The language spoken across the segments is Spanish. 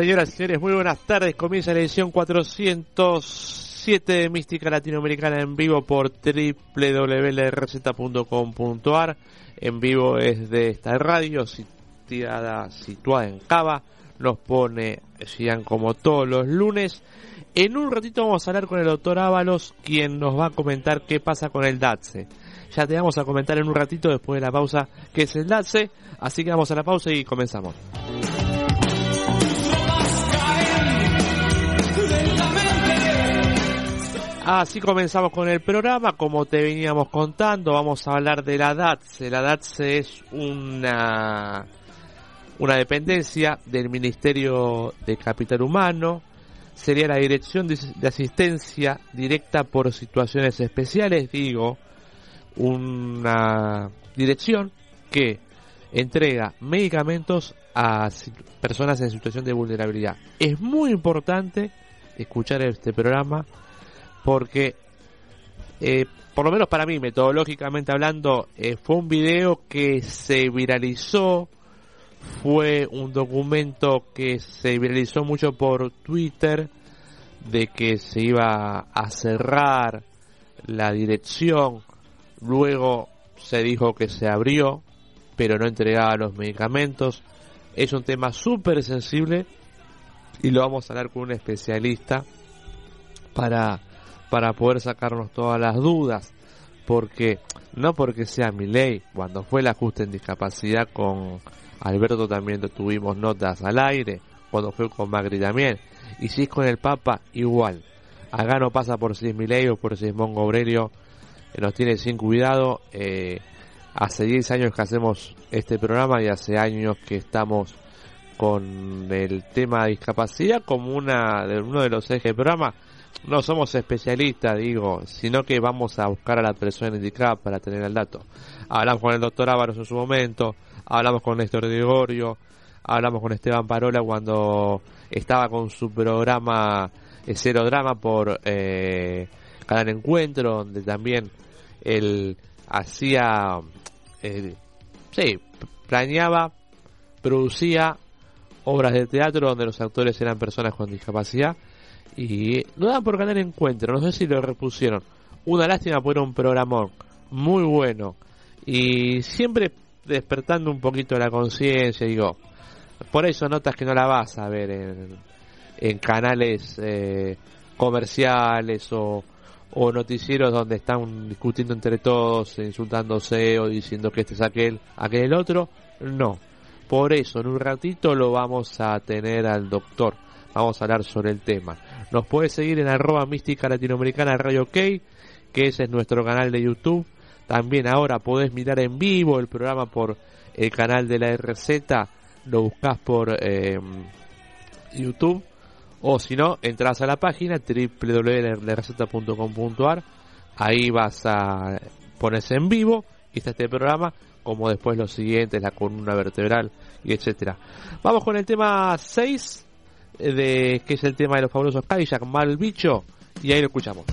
Señoras y señores, muy buenas tardes. Comienza la edición 407 de Mística Latinoamericana en vivo por www.rz.com.ar. En vivo es de esta radio situada, situada en Cava. Nos pone, sigan como todos los lunes. En un ratito vamos a hablar con el doctor Ábalos, quien nos va a comentar qué pasa con el DATSE. Ya te vamos a comentar en un ratito después de la pausa qué es el DATSE. Así que vamos a la pausa y comenzamos. Así comenzamos con el programa, como te veníamos contando, vamos a hablar de la DATSE. La DATSE es una, una dependencia del Ministerio de Capital Humano, sería la Dirección de, de Asistencia Directa por Situaciones Especiales, digo, una dirección que entrega medicamentos a personas en situación de vulnerabilidad. Es muy importante escuchar este programa porque eh, por lo menos para mí, metodológicamente hablando, eh, fue un video que se viralizó, fue un documento que se viralizó mucho por Twitter, de que se iba a cerrar la dirección, luego se dijo que se abrió, pero no entregaba los medicamentos. Es un tema súper sensible y lo vamos a hablar con un especialista para para poder sacarnos todas las dudas, porque no porque sea mi ley, cuando fue el ajuste en discapacidad con Alberto también tuvimos notas al aire, cuando fue con Magri también, y si es con el Papa, igual. Acá no pasa por si es mi ley o por si es Mongo Aurelio, nos tiene sin cuidado. Eh, hace 10 años que hacemos este programa y hace años que estamos con el tema de discapacidad como una de uno de los ejes del programa no somos especialistas, digo, sino que vamos a buscar a la persona indicada para tener el dato. Hablamos con el doctor Ávaros en su momento, hablamos con Néstor Gregorio, hablamos con Esteban Parola cuando estaba con su programa eh, Cero Drama por eh, Canal Encuentro, donde también él hacía, eh, sí, planeaba, producía obras de teatro donde los actores eran personas con discapacidad y no dan por ganar encuentro, no sé si lo repusieron. Una lástima, por un programón muy bueno y siempre despertando un poquito la conciencia, digo, por eso notas que no la vas a ver en, en canales eh, comerciales o, o noticieros donde están discutiendo entre todos, insultándose o diciendo que este es aquel, aquel el otro, no. Por eso, en un ratito lo vamos a tener al doctor vamos a hablar sobre el tema. Nos puedes seguir en arroba mística latinoamericana radio OK, que ese es nuestro canal de YouTube. También ahora podés mirar en vivo el programa por el canal de la RZ, lo buscas por em, YouTube. O si no, entras a la página www.rz.com.ar, ahí vas a ponerse en vivo y está este programa, como después los siguientes, la columna vertebral y etcétera. Vamos con el tema 6 de que es el tema de los fabulosos Cadillac, Mal Bicho, y ahí lo escuchamos.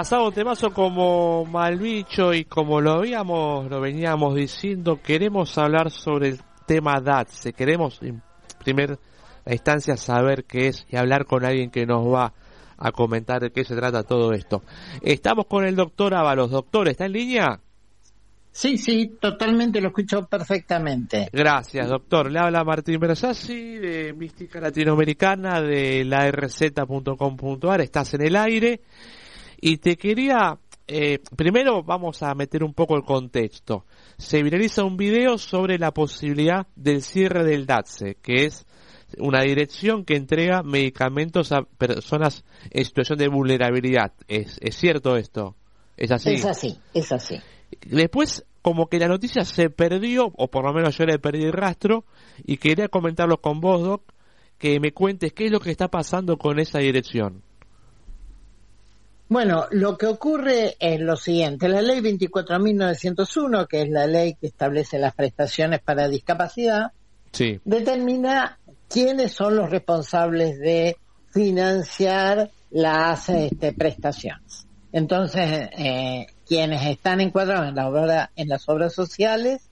Pasado un temazo como Malbicho y como lo habíamos, lo veníamos diciendo, queremos hablar sobre el tema DATSE. Queremos en primera instancia saber qué es y hablar con alguien que nos va a comentar de qué se trata todo esto. Estamos con el doctor Ábalos. Doctor, ¿está en línea? Sí, sí, totalmente lo escucho perfectamente. Gracias, doctor. Le habla Martín Bersassi de Mística Latinoamericana de la rz.com.ar. Estás en el aire y te quería, eh, primero vamos a meter un poco el contexto. Se viraliza un video sobre la posibilidad del cierre del DATSE, que es una dirección que entrega medicamentos a personas en situación de vulnerabilidad. ¿Es, es cierto esto? ¿Es así? Es así, es así. Después, como que la noticia se perdió, o por lo menos yo le perdí el rastro, y quería comentarlo con vos, Doc, que me cuentes qué es lo que está pasando con esa dirección. Bueno, lo que ocurre es lo siguiente. La ley 24.901, que es la ley que establece las prestaciones para discapacidad, Sí, determina quiénes son los responsables de financiar las este, prestaciones. Entonces, eh, quienes están encuadrados en, la obra, en las obras sociales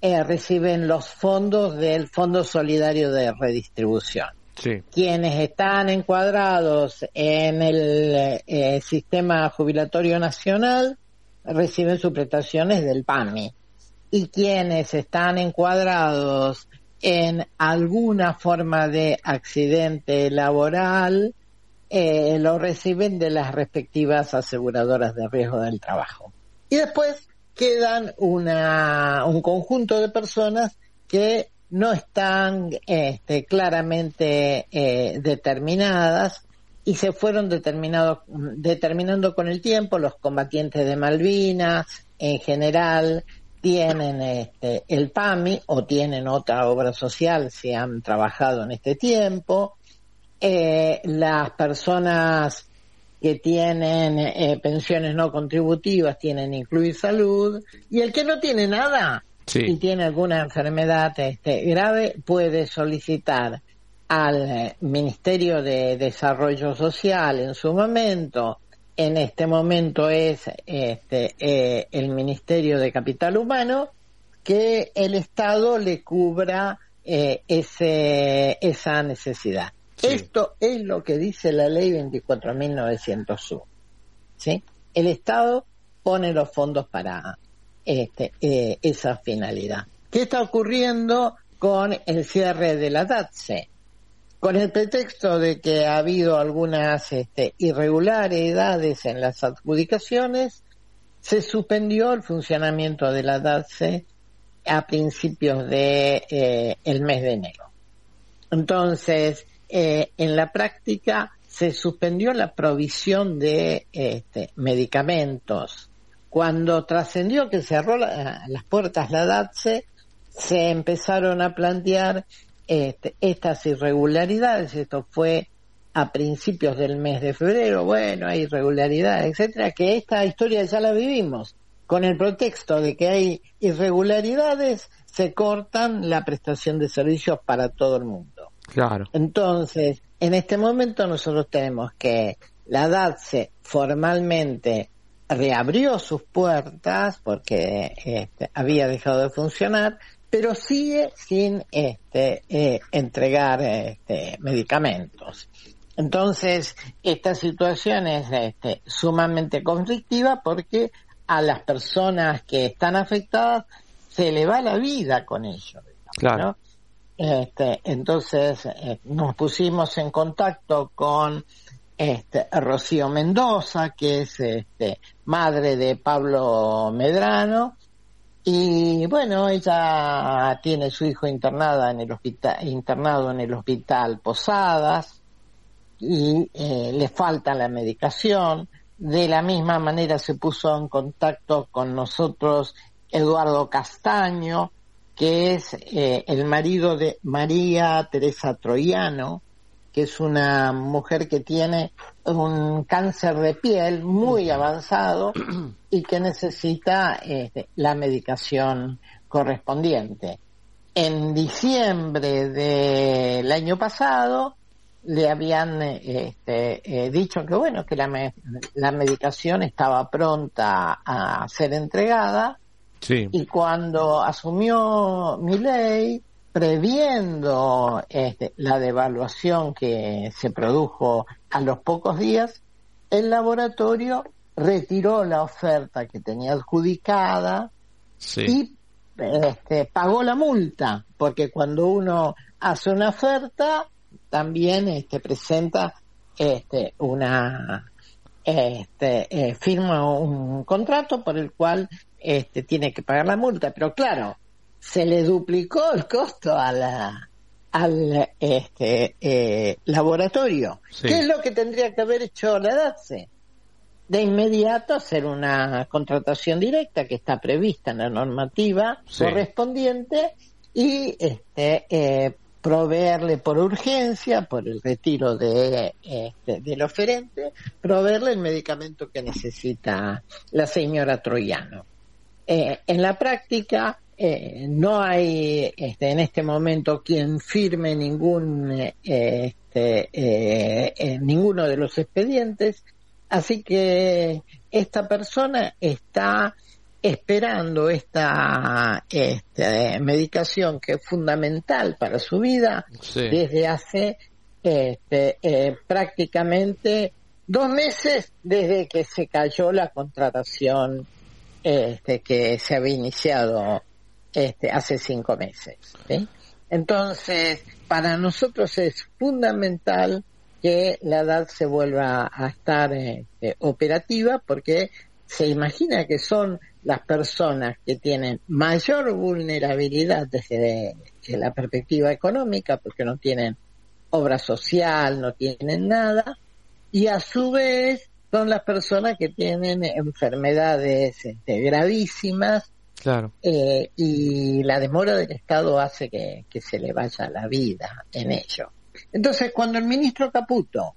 eh, reciben los fondos del Fondo Solidario de Redistribución. Sí, Quienes están encuadrados en el eh, sistema jubilatorio nacional reciben sus prestaciones del PAMI. Y quienes están encuadrados en alguna forma de accidente laboral eh, lo reciben de las respectivas aseguradoras de riesgo del trabajo. Y después quedan una, un conjunto de personas que no están este, claramente eh, determinadas y se fueron determinando con el tiempo los combatientes de Malvinas en general tienen este, el PAMI o tienen otra obra social si han trabajado en este tiempo. Eh, las personas que tienen eh, pensiones no contributivas tienen incluir salud y el que no tiene nada Sí. y tiene alguna enfermedad este, grave puede solicitar al eh, Ministerio de Desarrollo Social en su momento. En este momento es este, eh, el Ministerio de Capital Humano que el Estado le cubra eh, ese, esa necesidad. Sí. Esto es lo que dice la ley 24.901. ¿sí? El Estado pone los fondos para este, eh, esa finalidad. ¿Qué está ocurriendo con el cierre de la DATSE? Con el pretexto de que ha habido algunas este, irregularidades en las adjudicaciones, se suspendió el funcionamiento de la DATSE a principios de eh, mes de enero. Entonces, eh, en la práctica se suspendió la provisión de este, medicamentos. Cuando trascendió que cerró la- las puertas la DATSE, se empezaron a plantear este, estas irregularidades. Esto fue a principios del mes de febrero. Bueno, hay irregularidades, etcétera, que esta historia ya la vivimos. Con el pretexto de que hay irregularidades, se cortan la prestación de servicios para todo el mundo. Claro. Entonces, en este momento nosotros tenemos que la DATSE formalmente reabrió sus puertas porque este, había dejado de funcionar, pero sigue sin este, eh, entregar este, medicamentos. Entonces, esta situación es este, sumamente conflictiva porque a las personas que están afectadas se le va la vida con ello. digamos, Claro. ¿no? Este, entonces eh, nos pusimos en contacto con este, Rocío Mendoza, que es este, madre de Pablo Medrano, y bueno, ella tiene su hijo internada en el hospital, internado en el hospital Posadas, y eh, le falta la medicación. De la misma manera se puso en contacto con nosotros Eduardo Castaño, que es eh, el marido de María Teresa Troyano, que es una mujer que tiene un cáncer de piel muy avanzado y que necesita este, la medicación correspondiente. En diciembre del año pasado le habían eh, este, eh, dicho que bueno que la, me- la medicación estaba pronta a ser entregada Sí. y cuando asumió mi ley, previendo este, la devaluación que se produjo a los pocos días, el laboratorio retiró la oferta que tenía adjudicada Sí. y este, pagó la multa, porque cuando uno hace una oferta, también este, presenta este, una este, eh, firma un contrato por el cual este, tiene que pagar la multa, pero claro, se le duplicó el costo a la, al este, eh, laboratorio. Sí. ¿Qué es lo que tendría que haber hecho la DATSE? De inmediato hacer una contratación directa que está prevista en la normativa Sí. correspondiente y este, eh, proveerle por urgencia, por el retiro de, este, del oferente, proveerle el medicamento que necesita la señora Troyano. Eh, en la práctica eh, no hay este, en este momento quien firme ningún eh, este, eh, eh, ninguno de los expedientes, así que esta persona está esperando esta este, medicación que es fundamental para su vida Sí. desde hace este, eh, prácticamente dos meses desde que se cayó la contratación este, que se había iniciado este, hace cinco meses. Entonces, para nosotros es fundamental que la edad se vuelva a estar este, operativa porque se imagina que son las personas que tienen mayor vulnerabilidad desde la perspectiva económica porque no tienen obra social, no tienen nada, y a su vez son las personas que tienen enfermedades este, gravísimas Claro. eh, y la demora del Estado hace que, se le vaya la vida en ello. Entonces, cuando el ministro Caputo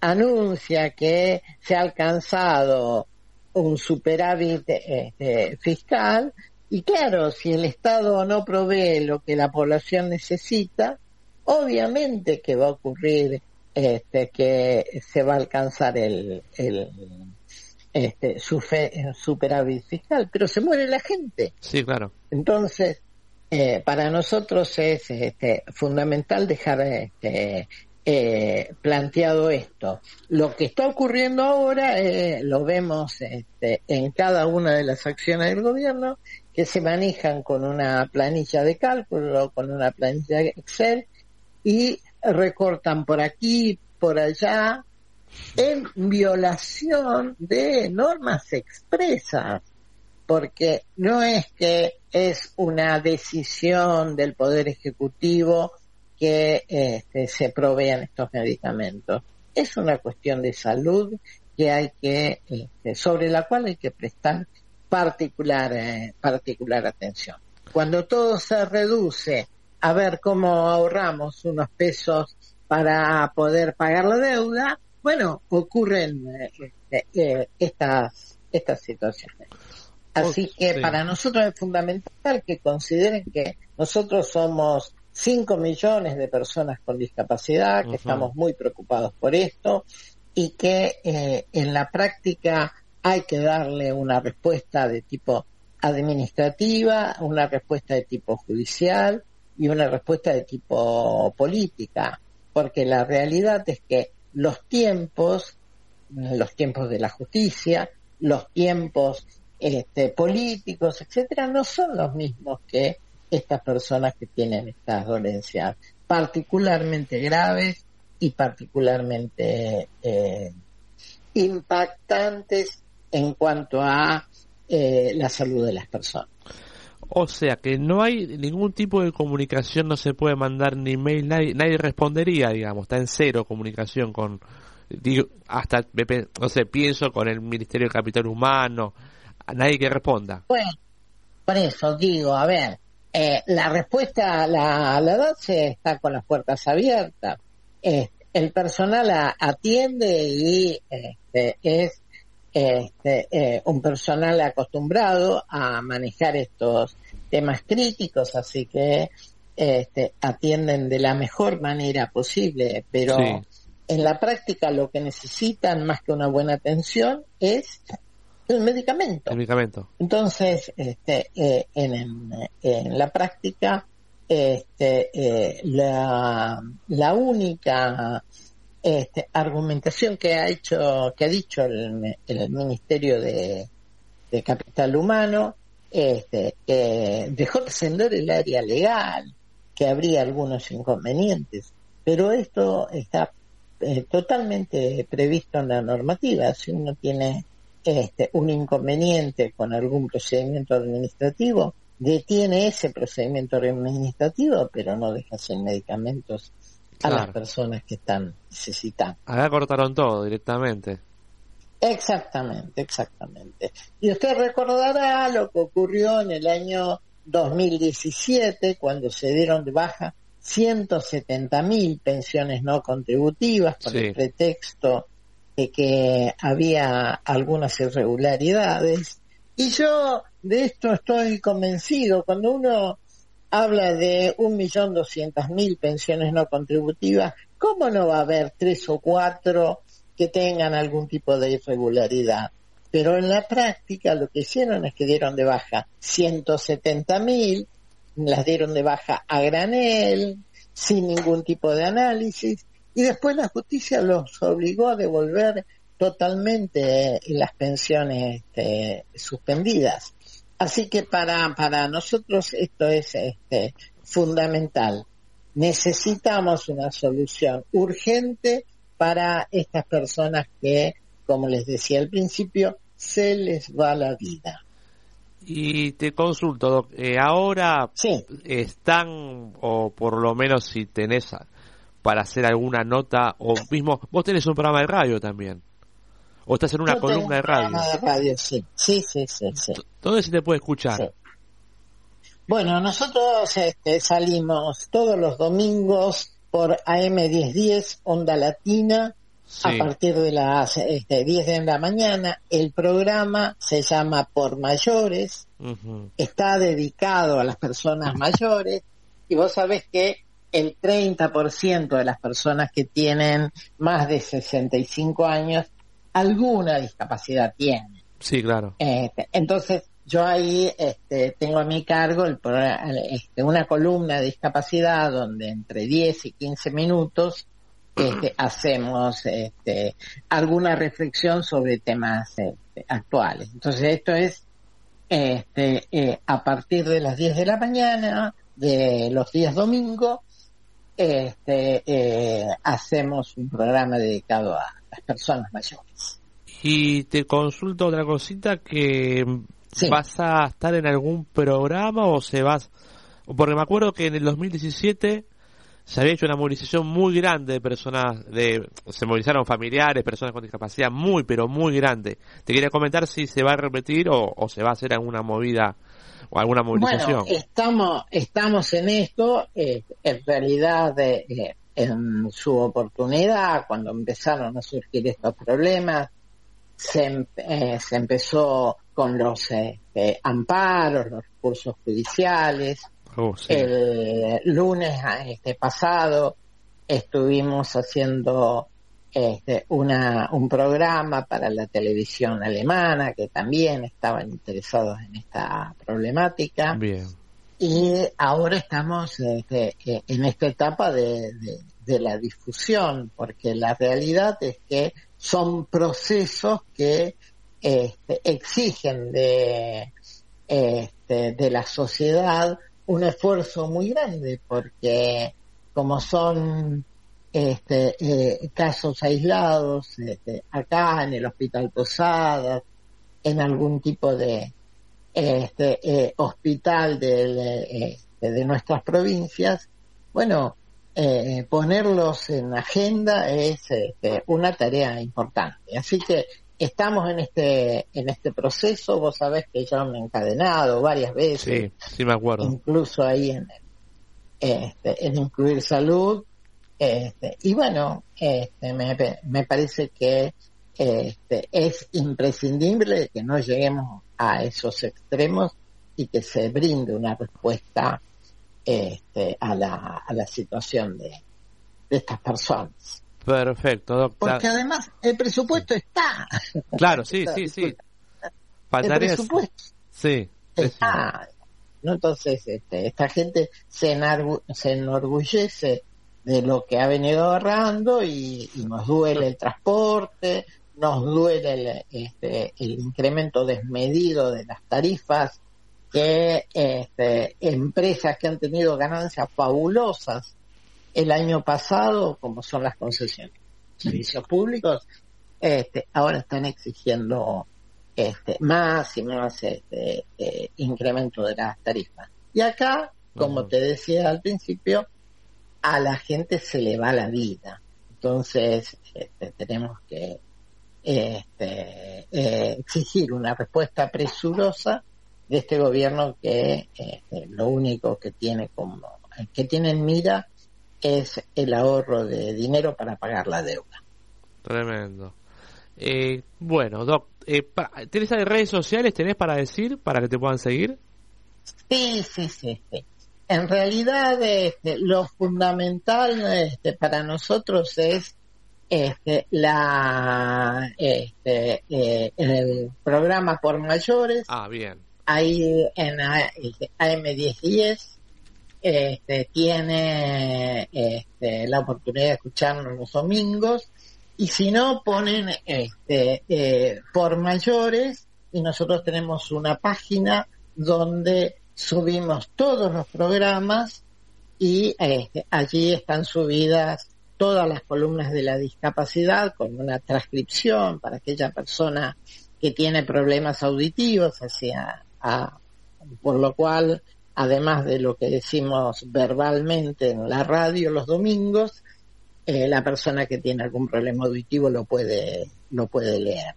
anuncia que se ha alcanzado un superávit este, fiscal y claro, si el Estado no provee lo que la población necesita, obviamente que va a ocurrir este, que se va a alcanzar el, el este, sufe- superávit fiscal, pero se muere la gente. Sí, claro. Entonces, eh, para nosotros es este, fundamental dejar este, eh, planteado esto. Lo que está ocurriendo ahora eh, lo vemos este, en cada una de las acciones del gobierno que se manejan con una planilla de cálculo, con una planilla de Excel y recortan por aquí, por allá, en violación de normas expresas porque no es que es una decisión del Poder Ejecutivo que este, se provean estos medicamentos. Es una cuestión de salud que hay que, este, sobre la cual hay que prestar particular, eh, particular atención. Cuando todo se reduce a ver cómo ahorramos unos pesos para poder pagar la deuda, bueno, ocurren eh, este, eh, estas, estas situaciones. Así que sí. para nosotros es fundamental que consideren que nosotros somos 5 millones de personas con discapacidad, que estamos muy preocupados por esto y que eh, en la práctica hay que darle una respuesta de tipo administrativa, una respuesta de tipo judicial y una respuesta de tipo política, porque la realidad es que los tiempos, los tiempos de la justicia, los tiempos este, políticos, etcétera, no son los mismos que estas personas que tienen estas dolencias particularmente graves y particularmente eh, impactantes en cuanto a eh, la salud de las personas. O sea que no hay ningún tipo de comunicación, no se puede mandar ni mail, nadie, nadie respondería, digamos, está en cero comunicación con, digo, hasta, no sé, pienso con el Ministerio de Capital Humano, a nadie que responda. Bueno, por eso digo, a ver, eh, la respuesta, la, la DATSE está con las puertas abiertas. Eh, el personal a- atiende y este, es este, eh, un personal acostumbrado a manejar estos temas críticos, así que este, atienden de la mejor manera posible, pero Sí. en la práctica lo que necesitan más que una buena atención es el medicamento. El medicamento. Entonces, este, eh, en, en- en la práctica, este, eh, la, la única este, argumentación que ha hecho, que ha dicho el, el Ministerio de, Capital Humano, este, que dejó trascender el área legal, que habría algunos inconvenientes, pero esto está eh, totalmente previsto en la normativa. Si uno tiene este, un inconveniente con algún procedimiento administrativo, detiene ese procedimiento administrativo, pero no deja sin medicamentos a las personas que están necesitando. Acá cortaron todo directamente. Exactamente, exactamente. Y usted recordará lo que ocurrió en el año 2017, cuando se dieron de baja 170 mil pensiones no contributivas por Sí. el pretexto de que había algunas irregularidades. Y yo de esto estoy convencido. Cuando uno habla de un millón doscientas mil pensiones no contributivas, ¿cómo no va a haber tres o cuatro que tengan algún tipo de irregularidad? Pero en la práctica lo que hicieron es que dieron de baja 170 mil, las dieron de baja a granel, sin ningún tipo de análisis, y después la justicia los obligó a devolver totalmente eh, las pensiones este, suspendidas. Así que para, para nosotros esto es este, fundamental. Necesitamos una solución urgente para estas personas que, como les decía al principio, se les va la vida. Y te consulto, Doc, eh, ahora Sí. están, o por lo menos si tenés para hacer alguna nota, o mismo, vos tenés un programa de radio también, o estás en una Yo columna de radio. de radio, sí. Sí, sí, sí, sí. ¿Dónde se te puede escuchar? Sí. Bueno, nosotros este, salimos todos los domingos por AM1010, Onda Latina, Sí. a partir de las este, 10 de la mañana. El programa se llama Por Mayores, está dedicado a las personas mayores y vos sabés que el 30% de las personas que tienen más de 65 años alguna discapacidad tienen. Sí, claro. Este, entonces, yo ahí este, tengo a mi cargo el, este, una columna de discapacidad donde entre 10 y 15 minutos este, hacemos este, alguna reflexión sobre temas este, actuales. Entonces, esto es este, eh, a partir de las 10 de la mañana de los días domingos. Este, eh, hacemos un programa dedicado a las personas mayores. Y te consulto otra cosita que Sí. vas a estar en algún programa o se vas porque me acuerdo que en el 2017 se había hecho una movilización muy grande de personas de se movilizaron familiares, personas con discapacidad muy pero muy grande. Te quería comentar si se va a repetir o, o se va a hacer alguna movida o alguna movilización. Bueno, estamos, estamos en esto, eh, en realidad eh, eh, en su oportunidad, cuando empezaron a surgir estos problemas, se, em- eh, se empezó con los eh, eh, amparos, los recursos judiciales. Oh, sí. El lunes ah, este pasado estuvimos haciendo este, una, un programa para la televisión alemana que también estaban interesados en esta problemática Bien. Y ahora estamos este, eh, en esta etapa de, de- la difusión porque la realidad es que son procesos que este, exigen de, este, de la sociedad un esfuerzo muy grande porque como son este, eh, casos aislados este, acá en el Hospital Posadas, en algún tipo de este, eh, hospital del, este, de nuestras provincias, bueno, eh, ponerlos en agenda es este, una tarea importante. Así que estamos en este en este proceso. Vos sabés que ya me he encadenado varias veces Sí, sí me acuerdo. incluso ahí en, este, en incluir salud. Este, y bueno, este, me, me parece que este, es imprescindible que no lleguemos a esos extremos y que se brinde una respuesta este, a, la, a la situación de, de estas personas. Perfecto, doctor. Porque además el presupuesto está. Claro, sí, sí, sí. El presupuesto Sí. está. ¿no? Entonces, este, esta gente se, se enorgullece de lo que ha venido ahorrando y, y nos duele el transporte, nos duele el, este, el incremento desmedido de las tarifas, que este, empresas que han tenido ganancias fabulosas el año pasado, como son las concesiones servicios públicos, este, ahora están exigiendo este, más y más este, eh, incremento de las tarifas. Y acá, como te decía al principio, a la gente se le va la vida. Entonces, este, tenemos que este, eh, exigir una respuesta presurosa de este gobierno que este, lo único que tiene como que tiene en mira es el ahorro de dinero para pagar la deuda. Tremendo. Eh, bueno, Doc, eh, ¿tenés redes sociales tenés para decir, para que te puedan seguir? Sí, sí, sí, sí. En realidad, este, lo fundamental este, para nosotros es este, la, este, eh, el programa por mayores, Ah, bien. ahí en este, AM1010 este, tiene este, la oportunidad de escucharnos los domingos y si no ponen este, eh, por mayores y nosotros tenemos una página donde subimos todos los programas y este, allí están subidas todas las columnas de la discapacidad con una transcripción para aquella persona que tiene problemas auditivos, hacia, a- por lo cual, además de lo que decimos verbalmente en la radio los domingos, eh, la persona que tiene algún problema auditivo lo puede, lo puede leer.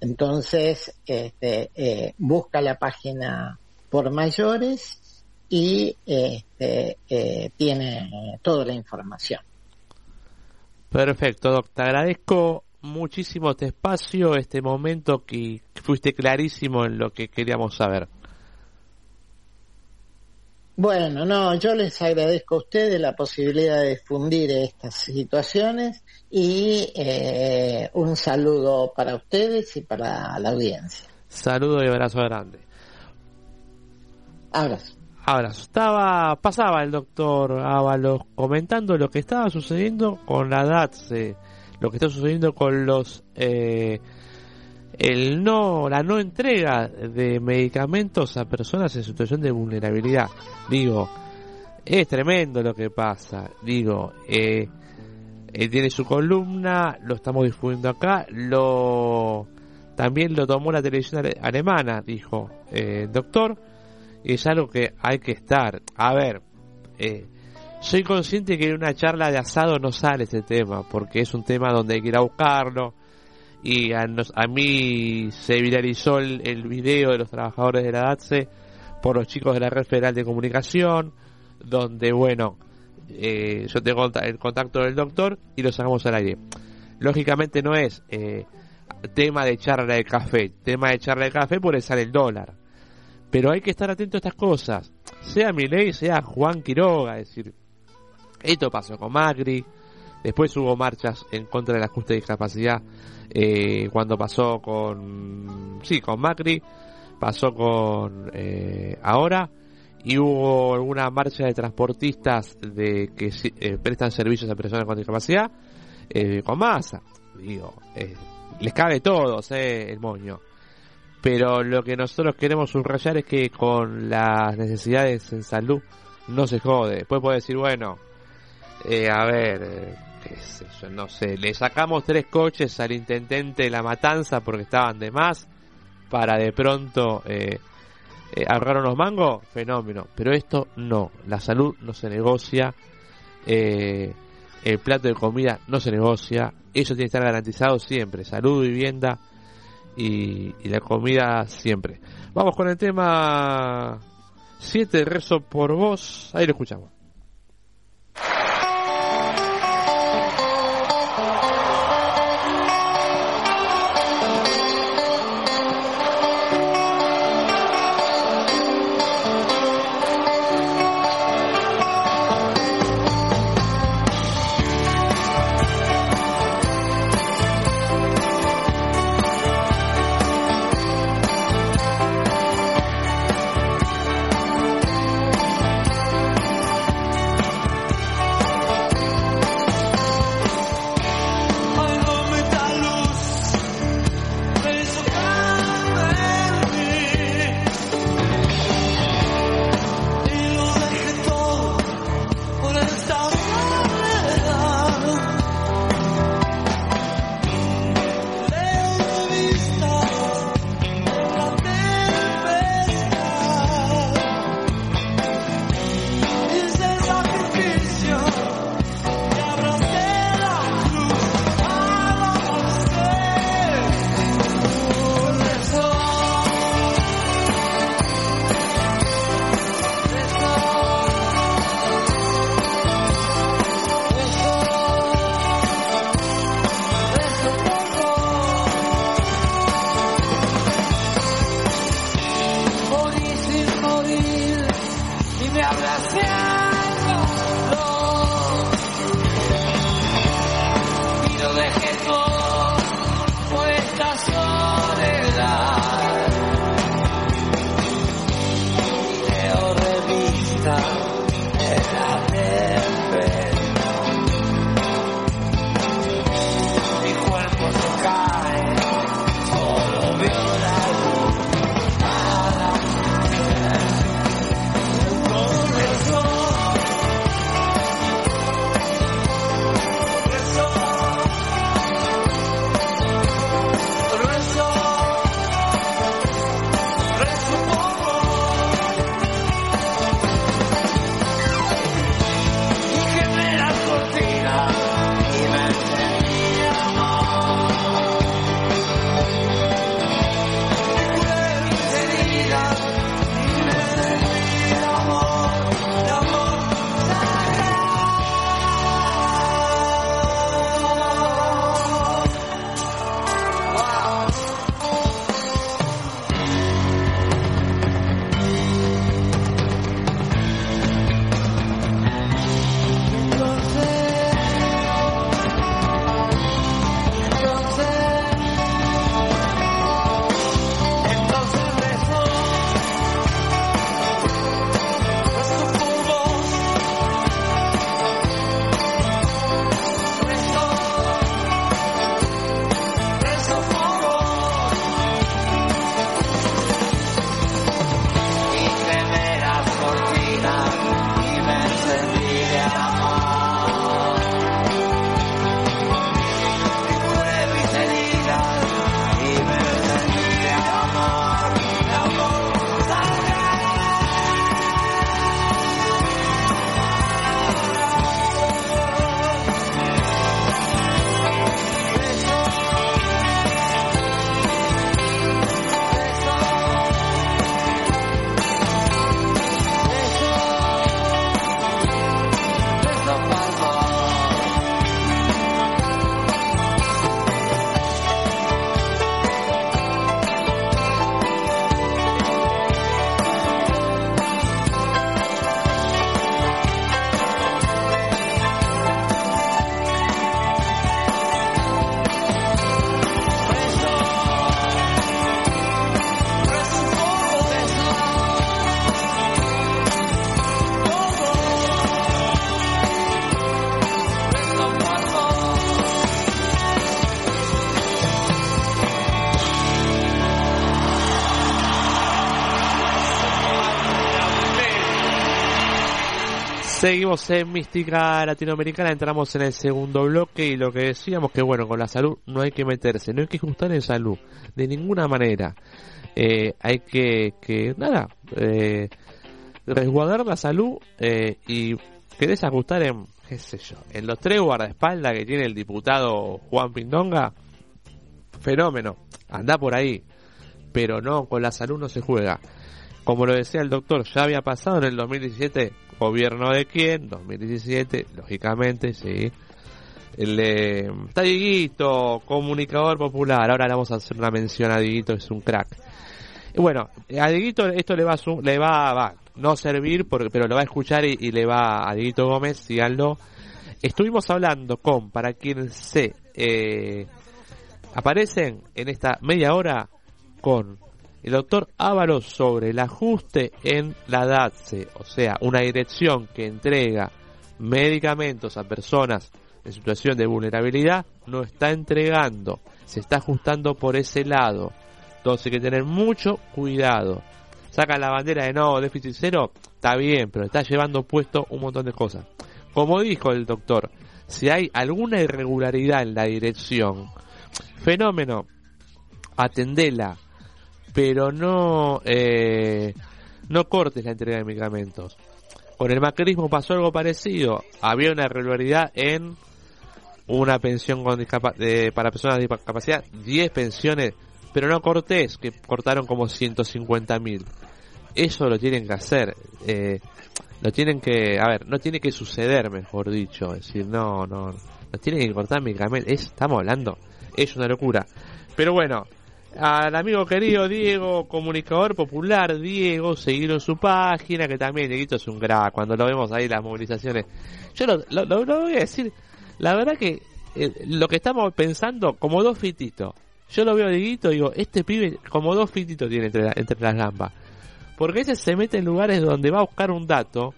Entonces, este, eh, busca la página por mayores y este, eh, tiene toda la información. Perfecto, Doc. Te agradezco muchísimo este espacio, este momento que fuiste clarísimo en lo que queríamos saber. Bueno, no, yo les agradezco a ustedes la posibilidad de difundir estas situaciones y eh, un saludo para ustedes y para la audiencia. Saludo y abrazo grande. Abrazo. Abrazo. Estaba, pasaba el doctor Ábalos comentando lo que estaba sucediendo con la DATSE, lo que está sucediendo con los eh, el no la no entrega de medicamentos a personas en situación de vulnerabilidad. Digo, es tremendo lo que pasa. Digo, eh, él tiene su columna, lo estamos difundiendo acá, lo también lo tomó la televisión ale- alemana, dijo eh, doctor, es algo que hay que estar. A ver, eh, soy consciente que en una charla de asado no sale este tema, porque es un tema donde hay que ir a buscarlo, y a, nos- a mí se viralizó el, el video de los trabajadores de la DATSE por los chicos de la Red Federal de Comunicación, donde, bueno, eh, yo tengo el contacto del doctor y lo sacamos al aire. Lógicamente no es eh, tema de charla de café, tema de charla de café por sale el dólar. Pero hay que estar atento a estas cosas, sea Milei, sea Juan Quiroga, es decir, esto pasó con Macri, después hubo marchas en contra del ajuste de discapacidad eh, cuando pasó con, sí, con Macri, pasó con eh, ahora y hubo alguna marcha de transportistas de que eh, prestan servicios a personas con discapacidad eh, con masa. Digo, eh, les cabe todos el moño. Pero lo que nosotros queremos subrayar es que con las necesidades en salud no se jode. Después puede decir, bueno, eh, a ver, eh, qué sé yo, no sé, le sacamos tres coches al intendente de la matanza porque estaban de más para de pronto eh, eh, ahorrar unos mangos, fenómeno. Pero esto no, la salud no se negocia, el plato de comida no se negocia, eso tiene que estar garantizado siempre, salud, vivienda y, y la comida siempre. Vamos con el tema 7, rezo por vos, ahí lo escuchamos. Seguimos en Mística Latinoamericana, entramos en el segundo bloque y lo que decíamos que bueno, con la salud no hay que meterse, no hay que ajustar en salud, de ninguna manera. Eh, hay que, que nada, eh, resguardar la salud eh, y querés ajustar en, qué sé yo, en los tres guardaespaldas que tiene el diputado Juan Pindonga, fenómeno, anda por ahí, pero no, con la salud no se juega. Como lo decía el doctor, ya había pasado en el 2017, gobierno de quién, 2017, lógicamente, sí. De está Dieguito, comunicador popular, ahora le vamos a hacer una mención a Dieguito, es un crack. Y bueno, a Dieguito esto le va a, le va, va no servir, porque, pero lo va a escuchar y, y le va a Dieguito Gómez, síganlo. Estuvimos hablando con, para quien se eh, aparecen en esta media hora con el doctor Ávalos sobre el ajuste en la DATSE, o sea, una dirección que entrega medicamentos a personas en situación de vulnerabilidad, no está entregando, se está ajustando por ese lado. Entonces hay que tener mucho cuidado. Sacan la bandera de no, déficit cero, está bien, pero está llevando puesto un montón de cosas. Como dijo el doctor, si hay alguna irregularidad en la dirección, fenómeno, atendela, pero no eh, no cortes la entrega de medicamentos. Con el macrismo pasó algo parecido. Había una irregularidad en una pensión con para personas de discapacidad, 10 pensiones, pero no cortés, que cortaron como 150 mil. Eso lo tienen que hacer. eh, lo tienen que, a ver, no tiene que suceder, mejor dicho. Es decir, no, no, no tienen que cortar medicamentos. Es- estamos hablando, es una locura. Pero bueno, al amigo querido Diego, comunicador popular, Diego, seguirlo su página, que también Dieguito es un crack, cuando lo vemos ahí las movilizaciones. Yo lo, lo, voy a decir, la verdad que eh, lo que estamos pensando, como dos fititos. Yo lo veo a Dieguito y digo, este pibe como dos fititos tiene entre, la- entre las gambas. Porque ese se mete en lugares donde va a buscar un dato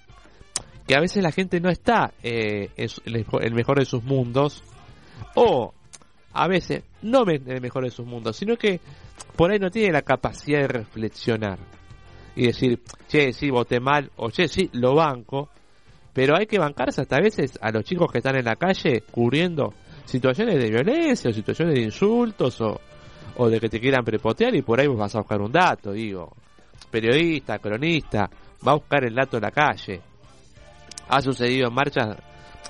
que a veces la gente no está eh, en el mejor de sus mundos o a veces no ven en el mejor de sus mundos, sino que por ahí no tiene la capacidad de reflexionar y decir, che, sí, voté mal, o che, sí, lo banco, pero hay que bancarse hasta a veces a los chicos que están en la calle cubriendo situaciones de violencia o situaciones de insultos o, o de que te quieran prepotear y por ahí vos vas a buscar un dato, digo. Periodista, cronista, va a buscar el dato en la calle. Ha sucedido en marchas,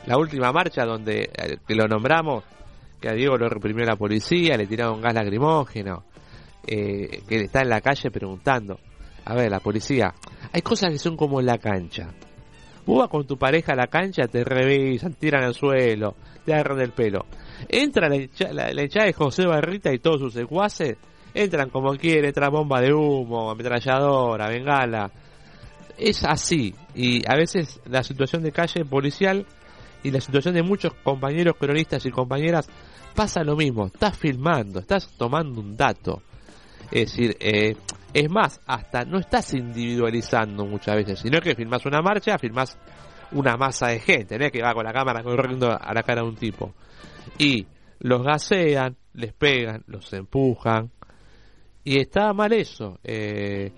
la última marcha donde eh, que lo nombramos, que a Diego lo reprimió la policía, le tiraron gas lacrimógeno, eh, que está en la calle preguntando. A ver, la policía, hay cosas que son como en la cancha. Vos vas con tu pareja a la cancha, te revisan, tiran al suelo, te agarran del pelo. Entra la, la hinchada de José Barrita y todos sus secuaces, entran como quieren, entra bomba de humo, ametralladora, bengala. Es así, y a veces la situación de calle policial y la situación de muchos compañeros cronistas y compañeras pasa lo mismo, estás filmando, estás tomando un dato. Es decir, eh, es más, hasta no estás individualizando muchas veces, sino que filmas una marcha, filmas una masa de gente, ¿no? que va con la cámara corriendo a la cara de un tipo. Y los gasean, les pegan, los empujan. Y está mal eso. eh,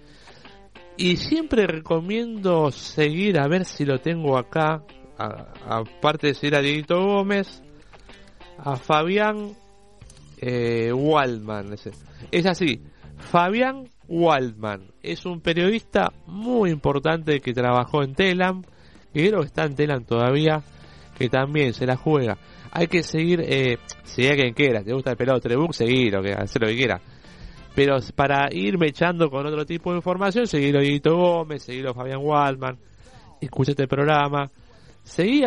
y siempre recomiendo seguir, a ver si lo tengo acá, aparte de seguir a Dieguito Gómez, a Fabián eh, Waldman. Es así, Fabián Waldman es un periodista muy importante que trabajó en Telam, que creo que está en Telam todavía, que también se la juega. Hay que seguir, eh, si quien quiera, te gusta el pelado Trebuch, seguirlo, que hacer lo que quiera. Pero para irme echando con otro tipo de información, seguir a Dieguito Gómez, seguir a Fabián Waldman, escucha este programa, seguí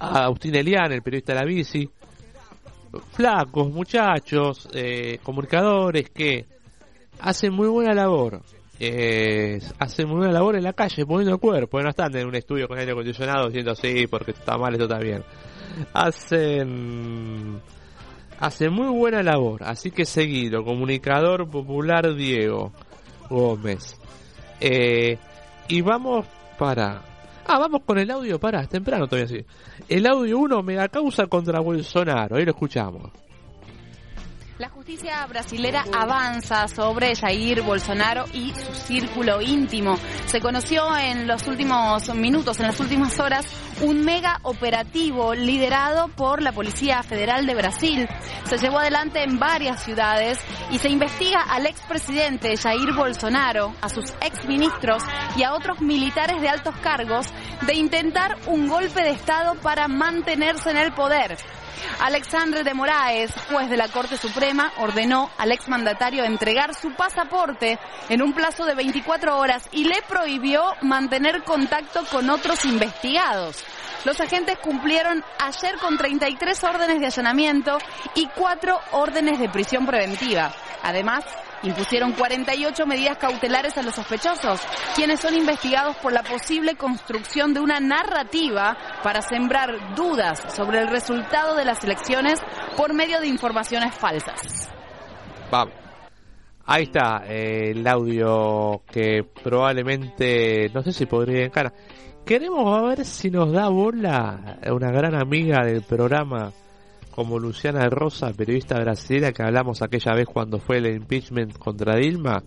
a, Agustín Elian, el periodista de la bici, flacos, muchachos, eh, comunicadores que hacen muy buena labor. Eh, hacen muy buena labor en la calle poniendo el cuerpo, no están en un estudio con aire acondicionado diciendo sí, porque está mal, esto está bien. Hacen hacen muy buena labor, así que seguido, comunicador popular Diego Gómez. Eh, y vamos para Ah, vamos con el audio, para, temprano todavía sí. El audio 1, mega causa contra Bolsonaro, ahí lo escuchamos. La justicia brasilera avanza sobre Jair Bolsonaro y su círculo íntimo. Se conoció en los últimos minutos, en las últimas horas, un mega operativo liderado por la Policía Federal de Brasil. Se llevó adelante en varias ciudades y se investiga al expresidente Jair Bolsonaro, a sus exministros y a otros militares de altos cargos de intentar un golpe de Estado para mantenerse en el poder. Alexandre de Moraes, juez de la Corte Suprema, ordenó al exmandatario entregar su pasaporte en un plazo de 24 horas y le prohibió mantener contacto con otros investigados. Los agentes cumplieron ayer con 33 órdenes de allanamiento y 4 órdenes de prisión preventiva. Además, impusieron 48 medidas cautelares a los sospechosos, quienes son investigados por la posible construcción de una narrativa para sembrar dudas sobre el resultado de las elecciones por medio de informaciones falsas. Vamos. Ahí está eh, el audio que probablemente, no sé si podría ir Queremos ver si nos da bola una gran amiga del programa como Luciana Rosa, periodista brasileña que hablamos aquella vez cuando fue el impeachment contra Dilma.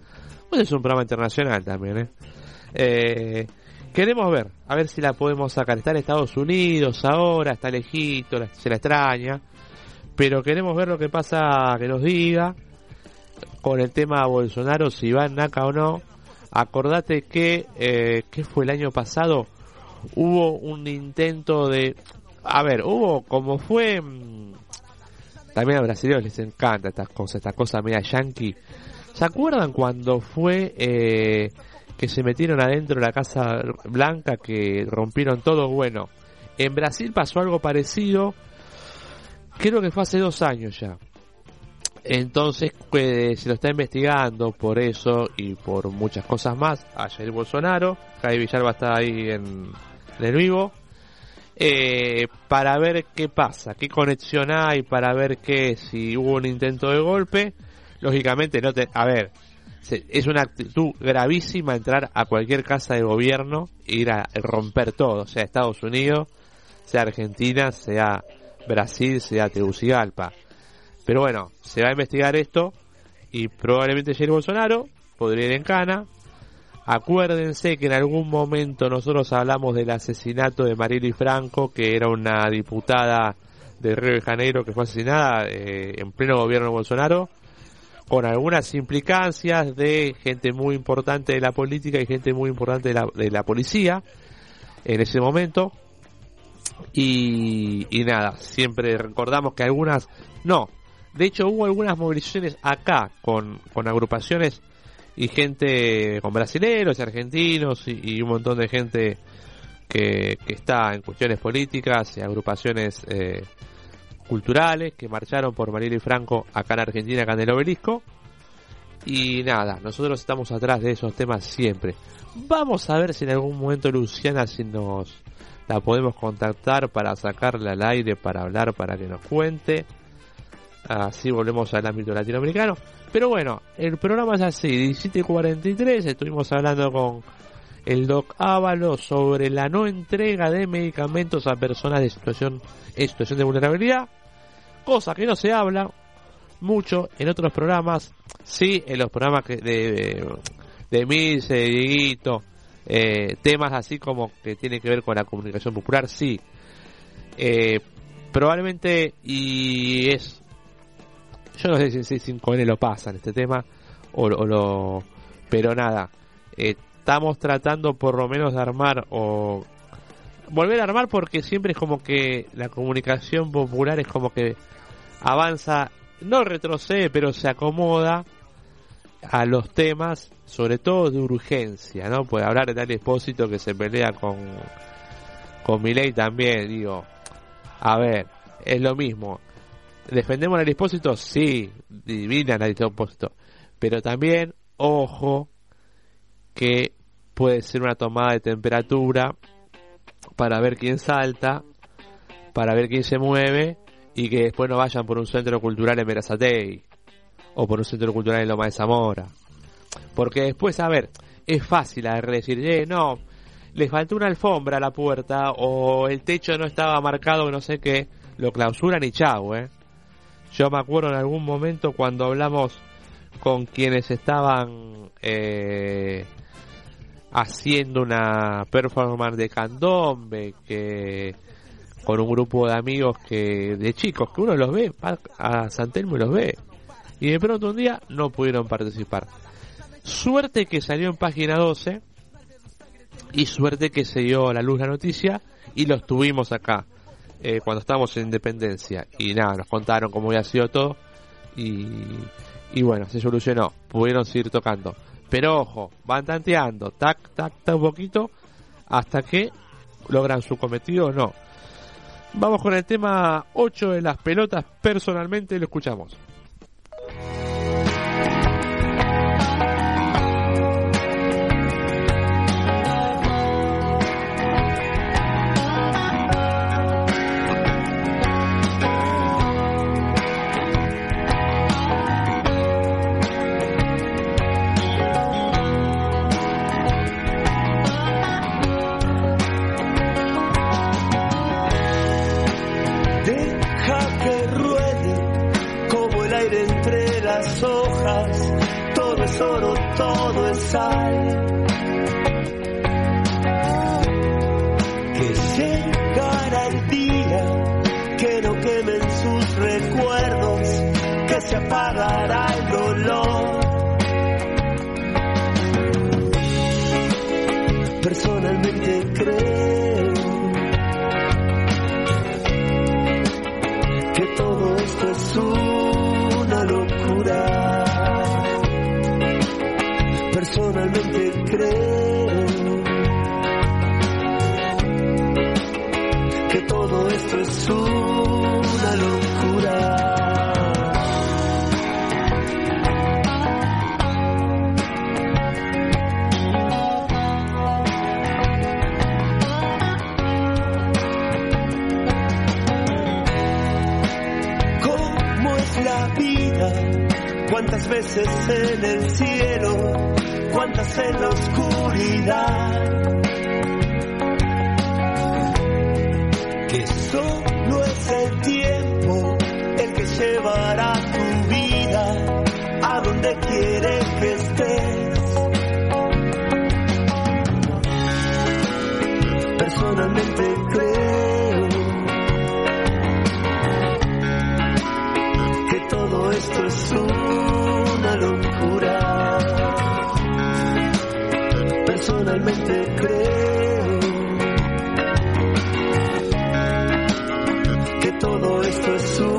Pues es un programa internacional también, ¿eh? Eh, queremos ver, a ver si la podemos sacar. Está en Estados Unidos ahora, está lejito, se la extraña. Pero queremos ver lo que pasa, que nos diga con el tema Bolsonaro, si va en NACA o no. Acordate que, eh, ¿qué fue el año pasado? Hubo un intento de... A ver, hubo como fue... mm, También a brasileños les encanta estas cosas, esta cosa media yankee. ¿Se acuerdan cuando fue eh, que se metieron adentro de la Casa Blanca, que rompieron todo? Bueno, en Brasil pasó algo parecido, creo que fue hace dos años ya. Entonces se lo está investigando por eso y por muchas cosas más a Jair Bolsonaro. Jair Villalba está ahí en, en el vivo. Eh, para ver qué pasa, qué conexión hay, para ver que si hubo un intento de golpe. Lógicamente no te... A ver, se- es una actitud gravísima entrar a cualquier casa de gobierno e ir a romper todo, sea Estados Unidos, sea Argentina, sea Brasil, sea Tegucigalpa. Pero bueno, se va a investigar esto y probablemente Jair Bolsonaro podría ir en cana. Acuérdense que en algún momento nosotros hablamos del asesinato de Marily Franco, que era una diputada de Río de Janeiro que fue asesinada eh, en pleno gobierno de Bolsonaro, con algunas implicancias de gente muy importante de la política y gente muy importante de la, de la policía en ese momento. Y, y nada, siempre recordamos que algunas, no, de hecho hubo algunas movilizaciones acá con, con agrupaciones y gente, con brasileños y argentinos y, y un montón de gente que, que está en cuestiones políticas y agrupaciones eh, culturales que marcharon por Mariela y Franco acá en Argentina, acá en el obelisco. Y nada, nosotros estamos atrás de esos temas siempre. Vamos a ver si en algún momento Luciana si nos la podemos contactar para sacarla al aire, para hablar, para que nos cuente. Así volvemos al ámbito latinoamericano. Pero bueno, el programa es así, 17.43, estuvimos hablando con el Doc Ávalo sobre la no entrega de medicamentos a personas de situación, en situación de vulnerabilidad, cosa que no se habla mucho en otros programas, sí, en los programas que de, de, de Dieguito, eh, temas así como que tienen que ver con la comunicación popular, sí. Eh, probablemente, y es, yo no sé si, si 5N lo pasan este tema, o, lo, pero nada, estamos tratando por lo menos de armar o volver a armar porque siempre es como que la comunicación popular es como que avanza, no retrocede, pero se acomoda a los temas, sobre todo de urgencia, ¿no? Puede hablar de tal expósito que se pelea con, con Milei también, digo, a ver, es lo mismo. ¿Defendemos al expósito? Sí, divinan al expósito. Pero también, ojo, que puede ser una tomada de temperatura para ver quién salta, para ver quién se mueve y que después no vayan por un centro cultural en Verazatei o por un centro cultural en Loma de Zamora. Porque después, a ver, es fácil decir, eh, no, le faltó una alfombra a la puerta o el techo no estaba marcado, no sé qué, lo clausuran y chau, eh. Yo me acuerdo en algún momento cuando hablamos con quienes estaban eh, haciendo una performance de candombe, que con un grupo de amigos que de chicos que uno los ve, a San Telmo y los ve, y de pronto un día no pudieron participar. Suerte que salió en página 12 y suerte que se dio a la luz la noticia y los tuvimos acá eh, cuando estábamos en Independencia y nada, nos contaron cómo había sido todo y, y bueno, se solucionó, pudieron seguir tocando. Pero ojo, van tanteando, tac, tac, tac un poquito hasta que logran su cometido o no. Vamos con el tema 8 de las pelotas, personalmente lo escuchamos. La vida? ¿Cuántas veces en el cielo? ¿Cuántas en la oscuridad? Que solo es el tiempo el que llevará tu vida a donde quiere que estés. Personalmente esto es una locura. Personalmente creo que todo esto es una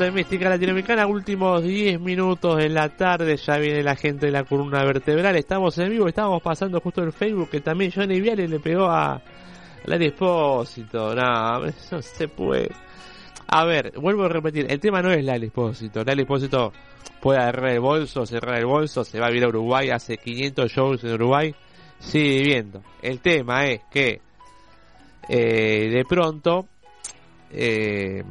En Mística Latinoamericana, últimos 10 minutos en la tarde, ya viene la gente de la columna vertebral, estamos en vivo, estamos pasando justo en Facebook, que también Johnny Viale le pegó a la Espósito, no, no se puede. A ver, vuelvo a repetir, el tema no es Lali Espósito, Lali Espósito puede agarrar el bolso, cerrar el bolso, se va a ir a Uruguay, hace 500 shows en Uruguay, sigue viviendo. El tema es que eh, de pronto eh,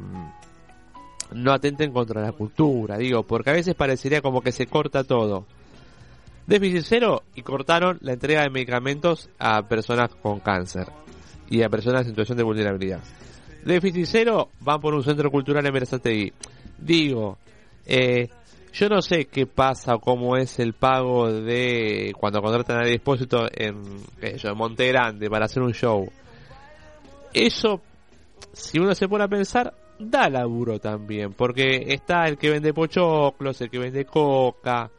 no atenten contra la cultura, digo, porque a veces parecería como que se corta todo. Déficit cero y cortaron la entrega de medicamentos a personas con cáncer y a personas en situación de vulnerabilidad. Déficit cero van por un centro cultural en Berazategui. Digo, eh, yo no sé qué pasa o cómo es el pago de cuando contratan a depósito en, en Monte Grande para hacer un show. Eso, si uno se pone a pensar, da laburo también, porque está el que vende pochoclos, el que vende coca,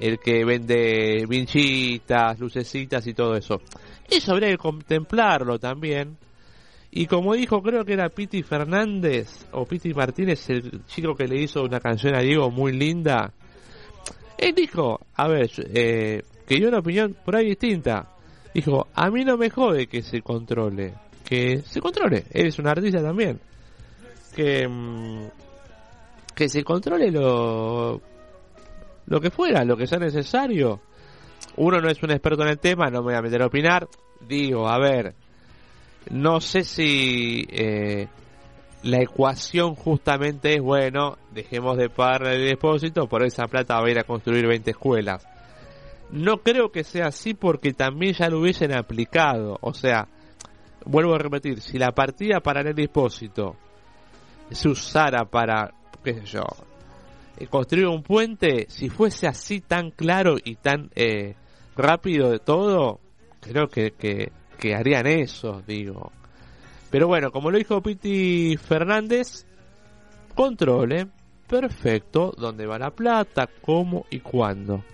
el que vende vinchitas, lucecitas y todo eso. Eso habría que contemplarlo también. Y como dijo, creo que era Piti Fernández o Piti Martínez, el chico que le hizo una canción a Diego muy linda. Él dijo, a ver, eh, que dio una opinión por ahí distinta. Dijo, a mí no me jode que se controle, que se controle. Él es un artista también. Que, mm, que se controle lo, lo que fuera, lo que sea necesario. Uno no es un experto en el tema, no me voy a meter a opinar. Digo, a ver, no sé si eh, la ecuación justamente es, bueno, dejemos de pagar el depósito, por esa plata va a ir a construir 20 escuelas. No creo que sea así porque también ya lo hubiesen aplicado. O sea, vuelvo a repetir, si la partida para el depósito se usara para, qué sé yo, eh, construir un puente, si fuese así tan claro y tan eh, rápido de todo, creo que, que, que harían eso, digo. Pero bueno, como lo dijo Piti Fernández, controle, perfecto, dónde va la plata, cómo y cuándo.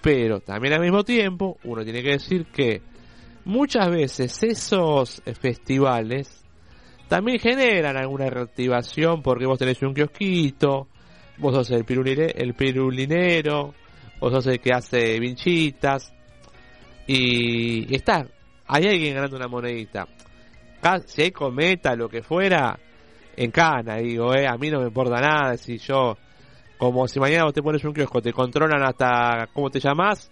Pero también al mismo tiempo, uno tiene que decir que muchas veces esos festivales también generan alguna reactivación porque vos tenés un kiosquito, vos sos el, piruline- el pirulinero, vos sos el que hace vinchitas, y está, hay alguien ganando una monedita. Si hay cometa, lo que fuera, en cana, digo, eh, a mí no me importa nada, si yo, como si mañana vos te pones un kiosco, te controlan hasta cómo te llamas,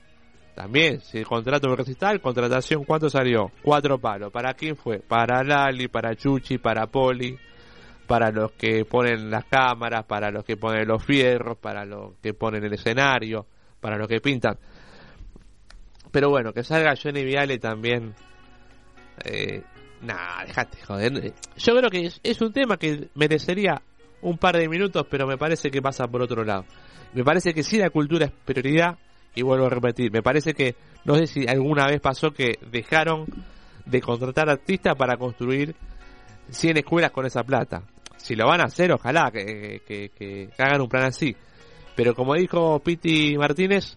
también, si el contrato de recital, contratación, ¿cuánto salió? Cuatro palos. ¿Para quién fue? Para Lali, para Chuchi, para Poli, para los que ponen las cámaras, para los que ponen los fierros, para los que ponen el escenario, para los que pintan. Pero bueno, que salga Johnny Viale también. Eh, nah, dejate joder. Yo creo que es, un tema que merecería un par de minutos, pero me parece que pasa por otro lado. Me parece que sí la cultura es prioridad, y vuelvo a repetir, me parece que, no sé si alguna vez pasó que dejaron de contratar artistas para construir 100 escuelas con esa plata. Si lo van a hacer, ojalá que, hagan un plan así. Pero como dijo Piti Martínez,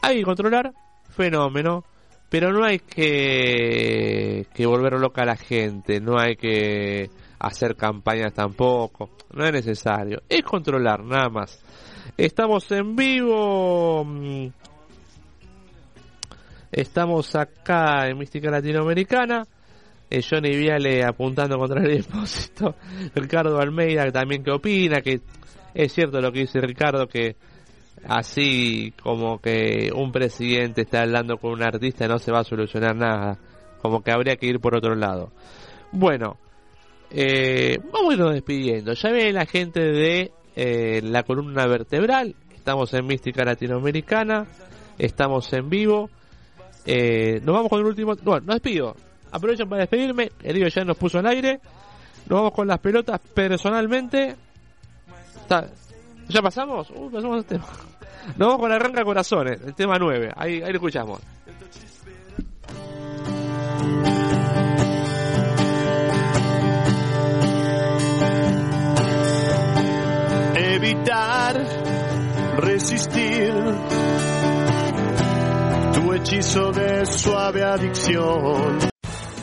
hay que controlar, fenómeno, pero no hay que, que volver loca a la gente, no hay que hacer campañas tampoco, no es necesario, es controlar nada más. Estamos en vivo, mm, estamos acá en Mística Latinoamericana, eh, Johnny Viale apuntando contra el depósito, Ricardo Almeida también que opina, que es cierto lo que dice Ricardo, que así como que un presidente está hablando con un artista no se va a solucionar nada, como que habría que ir por otro lado. Bueno, eh, vamos a irnos despidiendo. Ya viene la gente de eh, la columna vertebral. Estamos en Mística Latinoamericana. Estamos en vivo. Eh, nos vamos con el último. Bueno, nos despido. Aprovecho para despedirme. El ya nos puso al aire. Nos vamos con las pelotas personalmente. ¿Ya pasamos? Uh, pasamos el tema. Nos vamos con Arranca Corazones, el tema 9. Ahí, ahí lo escuchamos. Evitar resistir tu hechizo de suave adicción.